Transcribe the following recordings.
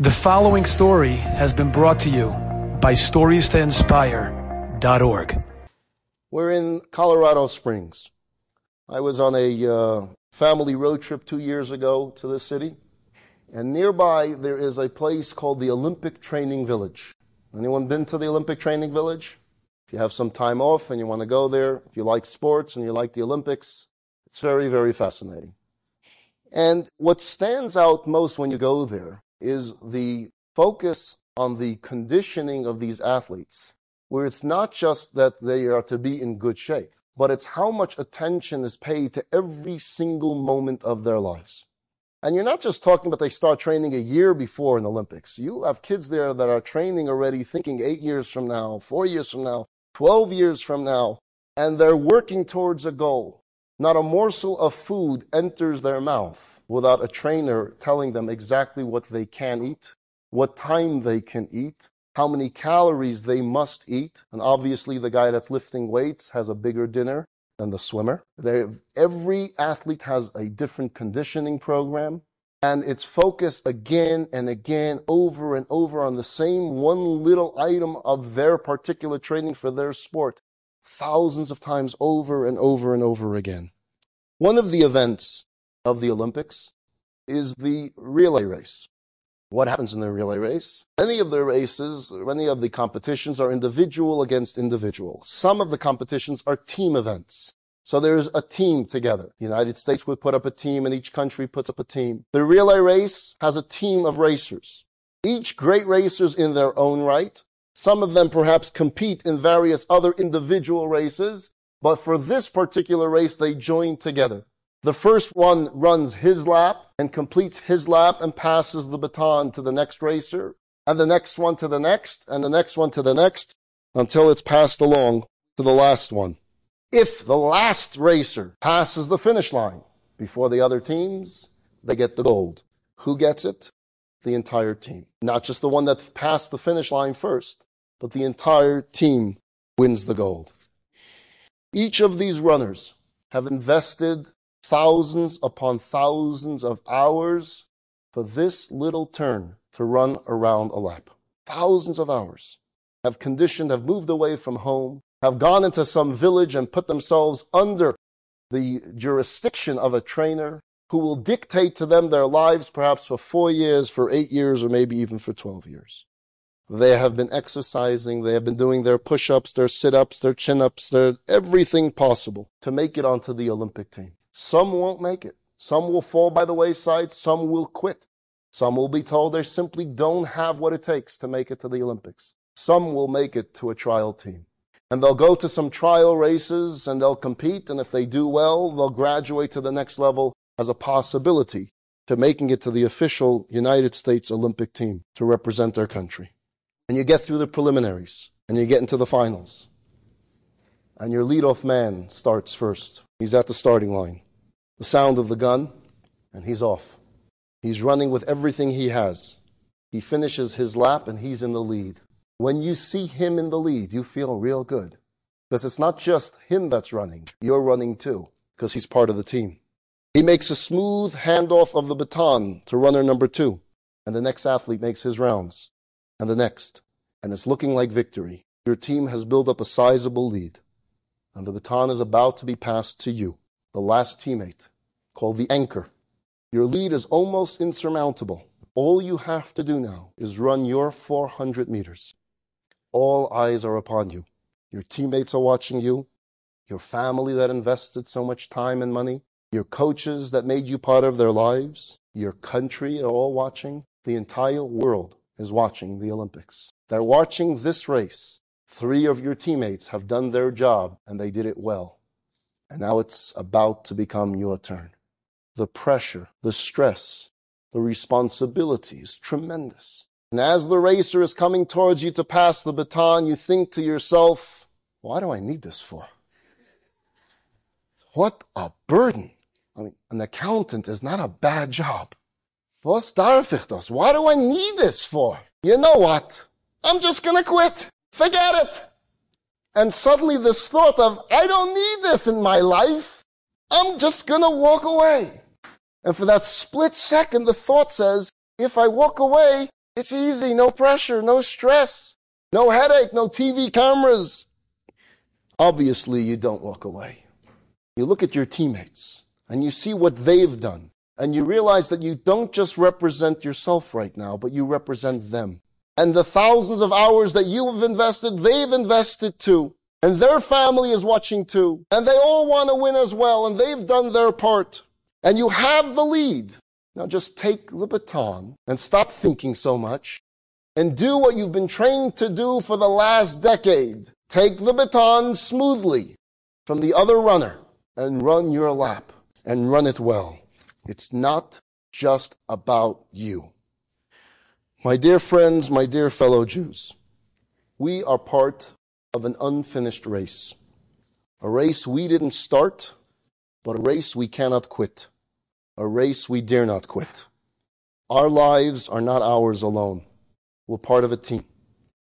The following story has been brought to you by StoriesToInspire.org. We're in Colorado Springs. I was on a uh, family road trip two years ago to this city, and nearby there is a place called the Olympic Training Village. Anyone been to the Olympic Training Village? If you have some time off and you want to go there, if you like sports and you like the Olympics, it's very, very fascinating. And what stands out most when you go there is the focus on the conditioning of these athletes, where it's not just that they are to be in good shape, but it's how much attention is paid to every single moment of their lives. And you're not just talking about they start training a year before an Olympics. You have kids there that are training already thinking eight years from now, four years from now, 12 years from now, and they're working towards a goal. Not a morsel of food enters their mouth without a trainer telling them exactly what they can eat, what time they can eat, how many calories they must eat. And obviously, the guy that's lifting weights has a bigger dinner than the swimmer. They're, every athlete has a different conditioning program. And it's focused again and again, over and over on the same one little item of their particular training for their sport, thousands of times over and over and over again. One of the events of the Olympics is the relay race. What happens in the relay race? Many of the races, many of the competitions are individual against individual. Some of the competitions are team events. So there's a team together. The United States would put up a team and each country puts up a team. The relay race has a team of racers. Each great racers in their own right. Some of them perhaps compete in various other individual races, but for this particular race, they join together. The first one runs his lap and completes his lap and passes the baton to the next racer, and the next one to the next, and the next one to the next, until it's passed along to the last one. If the last racer passes the finish line before the other teams, they get the gold. Who gets it? The entire team. Not just the one that passed the finish line first, but the entire team wins the gold. Each of these runners have invested thousands upon thousands of hours for this little turn to run around a lap. Thousands of hours. Have conditioned, have moved away from home, have gone into some village and put themselves under the jurisdiction of a trainer who will dictate to them their lives perhaps for four years, for eight years, or maybe even for 12 years. They have been exercising, they have been doing their push ups, their sit ups, their chin ups, their everything possible to make it onto the Olympic team. Some won't make it. Some will fall by the wayside. Some will quit. Some will be told they simply don't have what it takes to make it to the Olympics. Some will make it to a trial team. And they'll go to some trial races and they'll compete. And if they do well, they'll graduate to the next level as a possibility to making it to the official United States Olympic team to represent their country. And you get through the preliminaries and you get into the finals. And your leadoff man starts first. He's at the starting line the sound of the gun, and he's off. He's running with everything he has. He finishes his lap and he's in the lead. When you see him in the lead, you feel real good. Because it's not just him that's running, you're running too, because he's part of the team. He makes a smooth handoff of the baton to runner number two, and the next athlete makes his rounds, and the next, and it's looking like victory. Your team has built up a sizable lead, and the baton is about to be passed to you the last teammate, called the anchor. Your lead is almost insurmountable. All you have to do now is run your 400 meters. All eyes are upon you. Your teammates are watching you. Your family that invested so much time and money. Your coaches that made you part of their lives. Your country are all watching. The entire world is watching the Olympics. They're watching this race. Three of your teammates have done their job and they did it well. And now it's about to become your turn. The pressure, the stress, the responsibility is tremendous. And as the racer is coming towards you to pass the baton, you think to yourself, why do I need this for? What a burden. I mean, an accountant is not a bad job. Was darf? Why do I need this for? You know what? I'm just gonna quit. Forget it. And suddenly this thought of, I don't need this in my life. I'm just gonna walk away. And for that split second, the thought says, if I walk away, It's easy, no pressure, no stress, no headache, no TV cameras. Obviously, you don't walk away. You look at your teammates and you see what they've done and you realize that you don't just represent yourself right now, but you represent them. And the thousands of hours that you have invested, they've invested too. And their family is watching too. And they all want to win as well, and they've done their part. And you have the lead. Now just take the baton and stop thinking so much and do what you've been trained to do for the last decade. Take the baton smoothly from the other runner and run your lap and run it well. It's not just about you. My dear friends, my dear fellow Jews, we are part of an unfinished race. A race we didn't start, but a race we cannot quit. A race we dare not quit. Our lives are not ours alone. We're part of a team.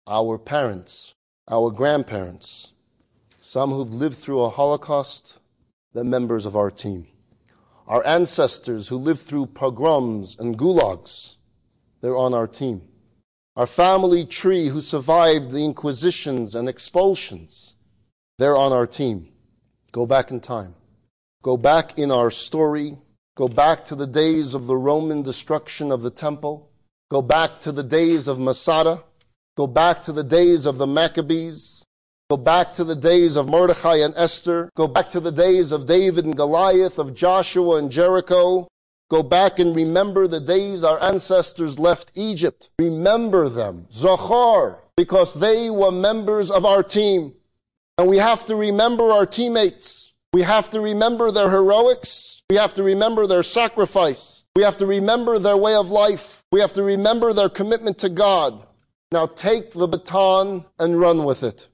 Our parents, our grandparents, some who've lived through a Holocaust, the members of our team our ancestors who lived through pogroms and gulags, they're on our team. Our family tree who survived the inquisitions and expulsions, they're on our team. Go back in time. Go back in our story. Go back to the days of the Roman destruction of the temple. Go back to the days of Masada. Go back to the days of the Maccabees. Go back to the days of Mordecai and Esther. Go back to the days of David and Goliath, of Joshua and Jericho. Go back and remember the days our ancestors left Egypt. Remember them. Zachor, because they were members of our team. And we have to remember our teammates. We have to remember their heroics. We have to remember their sacrifice. We have to remember their way of life. We have to remember their commitment to God. Now take the baton and run with it.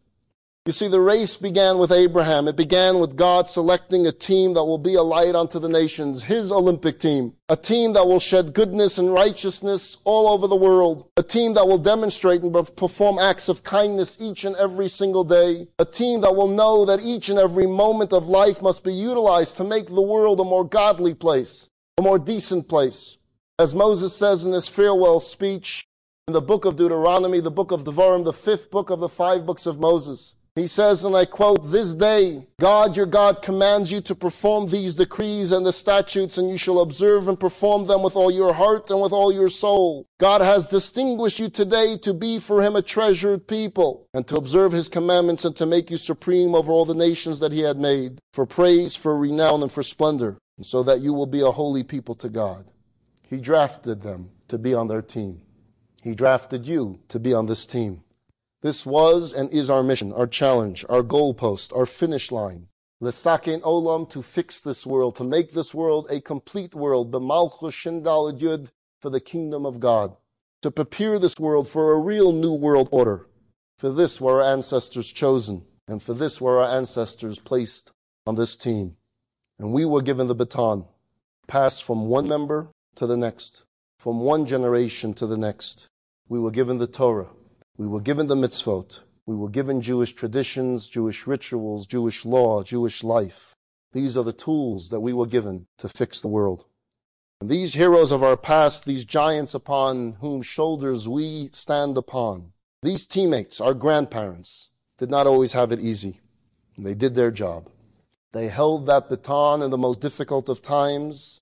You see, the race began with Abraham. It began with God selecting a team that will be a light unto the nations, his Olympic team. A team that will shed goodness and righteousness all over the world. A team that will demonstrate and perform acts of kindness each and every single day. A team that will know that each and every moment of life must be utilized to make the world a more godly place, a more decent place. As Moses says in his farewell speech in the book of Deuteronomy, the book of Devarim, the fifth book of the five books of Moses. He says, and I quote, This day God your God commands you to perform these decrees and the statutes, and you shall observe and perform them with all your heart and with all your soul. God has distinguished you today to be for him a treasured people, and to observe his commandments and to make you supreme over all the nations that he had made, for praise, for renown, and for splendor, and so that you will be a holy people to God. He drafted them to be on their team. He drafted you to be on this team. This was and is our mission, our challenge, our goalpost, our finish line. Lesakin olam to fix this world, to make this world a complete world, b'malchus shindal yud for the kingdom of God, to prepare this world for a real new world order. For this were our ancestors chosen, and for this were our ancestors placed on this team. And we were given the baton, passed from one member to the next, from one generation to the next. We were given the Torah. We were given the mitzvot. We were given Jewish traditions, Jewish rituals, Jewish law, Jewish life. These are the tools that we were given to fix the world. And these heroes of our past, these giants upon whom shoulders we stand upon, these teammates, our grandparents, did not always have it easy. They did their job. They held that baton in the most difficult of times.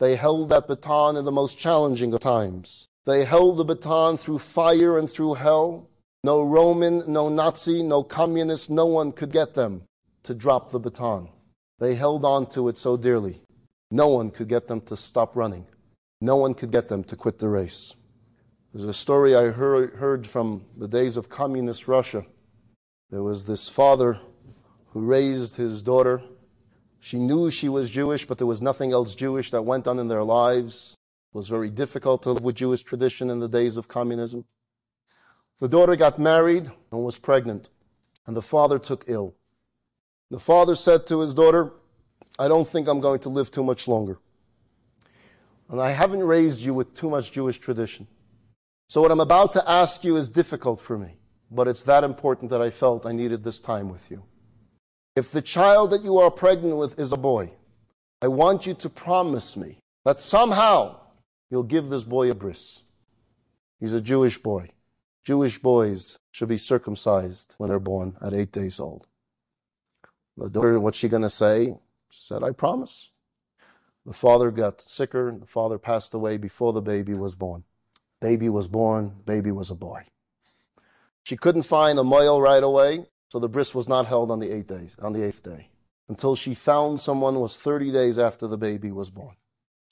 They held that baton in the most challenging of times. They held the baton through fire and through hell. No Roman, no Nazi, no communist, no one could get them to drop the baton. They held on to it so dearly. No one could get them to stop running. No one could get them to quit the race. There's a story I heard, from the days of communist Russia. There was this father who raised his daughter. She knew she was Jewish, but there was nothing else Jewish that went on in their lives. It was very difficult to live with Jewish tradition in the days of communism. The daughter got married and was pregnant, and the father took ill. The father said to his daughter, I don't think I'm going to live too much longer. And I haven't raised you with too much Jewish tradition. So what I'm about to ask you is difficult for me, but it's that important that I felt I needed this time with you. If the child that you are pregnant with is a boy, I want you to promise me that somehow You'll give this boy a bris. He's a Jewish boy. Jewish boys should be circumcised when they're born at eight days old. The daughter, what's she going to say? She said, I promise. The father got sicker. The father passed away before the baby was born. Baby was born. Baby was a boy. She couldn't find a mohel right away, so the bris was not held on the eighth day. On the eighth day, until she found someone was 30 days after the baby was born.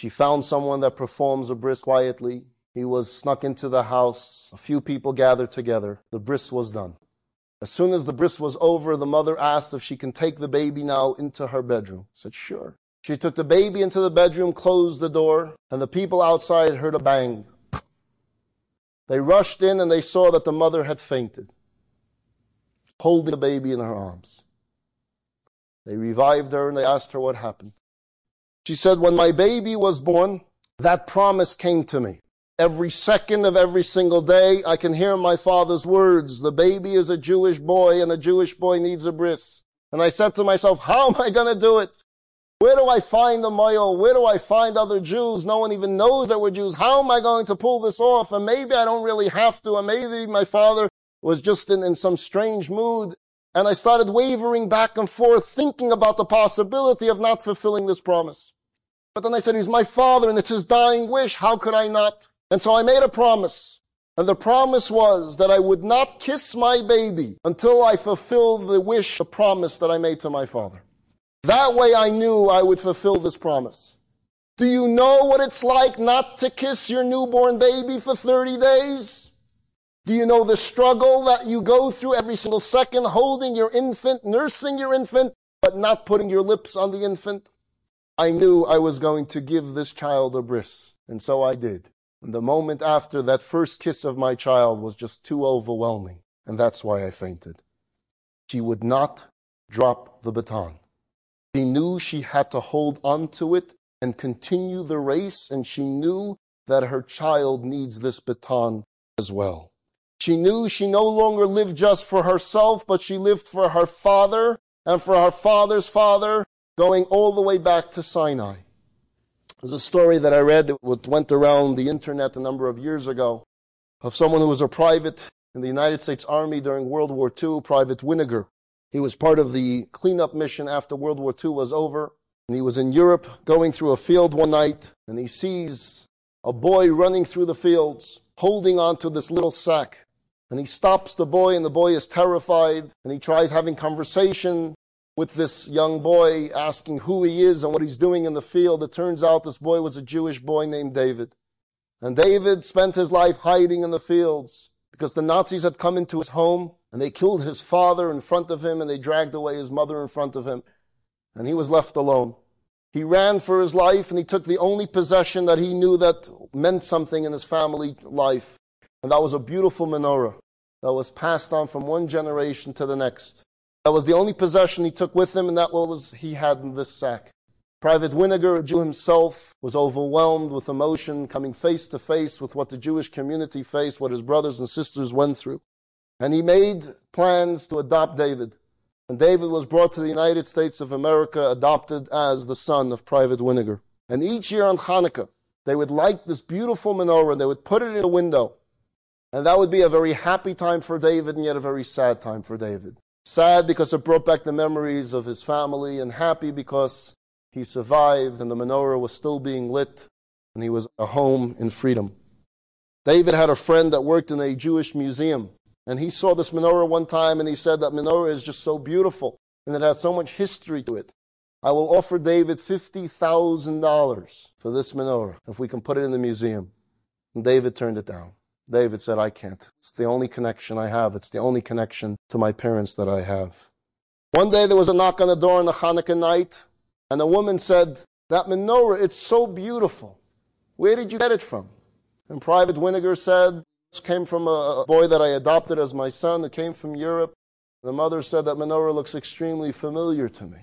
She found someone that performs a bris quietly. He was snuck into the house. A few people gathered together. The bris was done. As soon as the bris was over, the mother asked if she can take the baby now into her bedroom. I said, sure. She took the baby into the bedroom, closed the door, and the people outside heard a bang. They rushed in and they saw that the mother had fainted, holding the baby in her arms. They revived her and they asked her what happened. She said, When my baby was born, that promise came to me. Every second of every single day, I can hear my father's words. The baby is a Jewish boy and a Jewish boy needs a bris. And I said to myself, how am I going to do it? Where do I find the mohel? Where do I find other Jews? No one even knows that we're Jews. How am I going to pull this off? And maybe I don't really have to. And maybe my father was just in, in some strange mood. And I started wavering back and forth, thinking about the possibility of not fulfilling this promise. But then I said, he's my father and it's his dying wish. How could I not? And so I made a promise. And the promise was that I would not kiss my baby until I fulfilled the wish, the promise that I made to my father. That way I knew I would fulfill this promise. Do you know what it's like not to kiss your newborn baby for 30 days? Do you know the struggle that you go through every single second holding your infant, nursing your infant, but not putting your lips on the infant? I knew I was going to give this child a bris, and so I did. And the moment after that first kiss of my child was just too overwhelming, and that's why I fainted. She would not drop the baton. She knew she had to hold on to it and continue the race, and she knew that her child needs this baton as well. She knew she no longer lived just for herself, but she lived for her father and for her father's father, going all the way back to Sinai. There's a story that I read that went around the internet a number of years ago of someone who was a private in the United States Army during World War II, Private Winiger. He was part of the cleanup mission after World War II was over. And he was in Europe going through a field one night and he sees a boy running through the fields holding onto this little sack. And he stops the boy and the boy is terrified and he tries having conversation with this young boy asking who he is and what he's doing in the field. It turns out this boy was a Jewish boy named David. And David spent his life hiding in the fields because the Nazis had come into his home and they killed his father in front of him and they dragged away his mother in front of him. And he was left alone. He ran for his life and he took the only possession that he knew that meant something in his family life. And that was a beautiful menorah that was passed on from one generation to the next. That was the only possession he took with him and that was he had in this sack. Private Winiger, a Jew himself, was overwhelmed with emotion, coming face to face with what the Jewish community faced, what his brothers and sisters went through. And he made plans to adopt David. And David was brought to the United States of America, adopted as the son of Private Winiger. And each year on Hanukkah, they would light this beautiful menorah and they would put it in the window. And that would be a very happy time for David and yet a very sad time for David. Sad because it brought back the memories of his family, and happy because he survived and the menorah was still being lit and he was a home in freedom. David had a friend that worked in a Jewish museum and he saw this menorah one time and he said that menorah is just so beautiful and it has so much history to it. I will offer David $50,000 for this menorah if we can put it in the museum. And David turned it down. David said, I can't. It's the only connection I have. It's the only connection to my parents that I have. One day there was a knock on the door on the Hanukkah night, and a woman said, That menorah, it's so beautiful. Where did you get it from? And Private Winiger said, came from a boy that I adopted as my son. It came from Europe. The mother said that menorah looks extremely familiar to me.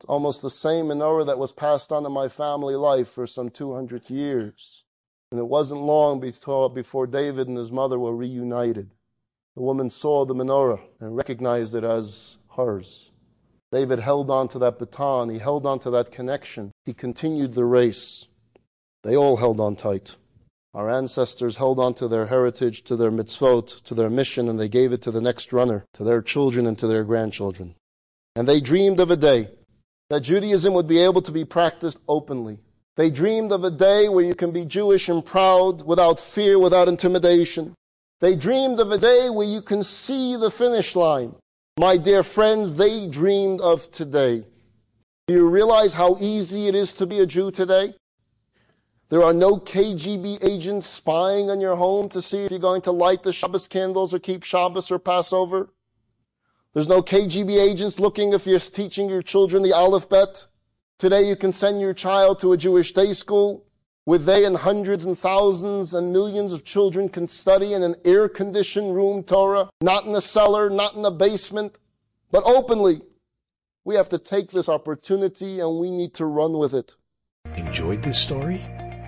It's almost the same menorah that was passed on in my family life for some 200 years. And it wasn't long before David and his mother were reunited. The woman saw the menorah and recognized it as hers. David held on to that baton. He held on to that connection. He continued the race. They all held on tight. Our ancestors held on to their heritage, to their mitzvot, to their mission, and they gave it to the next runner, to their children and to their grandchildren. And they dreamed of a day that Judaism would be able to be practiced openly. They dreamed of a day where you can be Jewish and proud without fear, without intimidation. They dreamed of a day where you can see the finish line. My dear friends, they dreamed of today. Do you realize how easy it is to be a Jew today? There are no KGB agents spying on your home to see if you're going to light the Shabbos candles or keep Shabbos or Passover. There's no KGB agents looking if you're teaching your children the Aleph Bet. Today you can send your child to a Jewish day school where they and hundreds and thousands and millions of children can study in an air-conditioned room Torah, not in a cellar, not in a basement, but openly. We have to take this opportunity and we need to run with it. Enjoyed this story?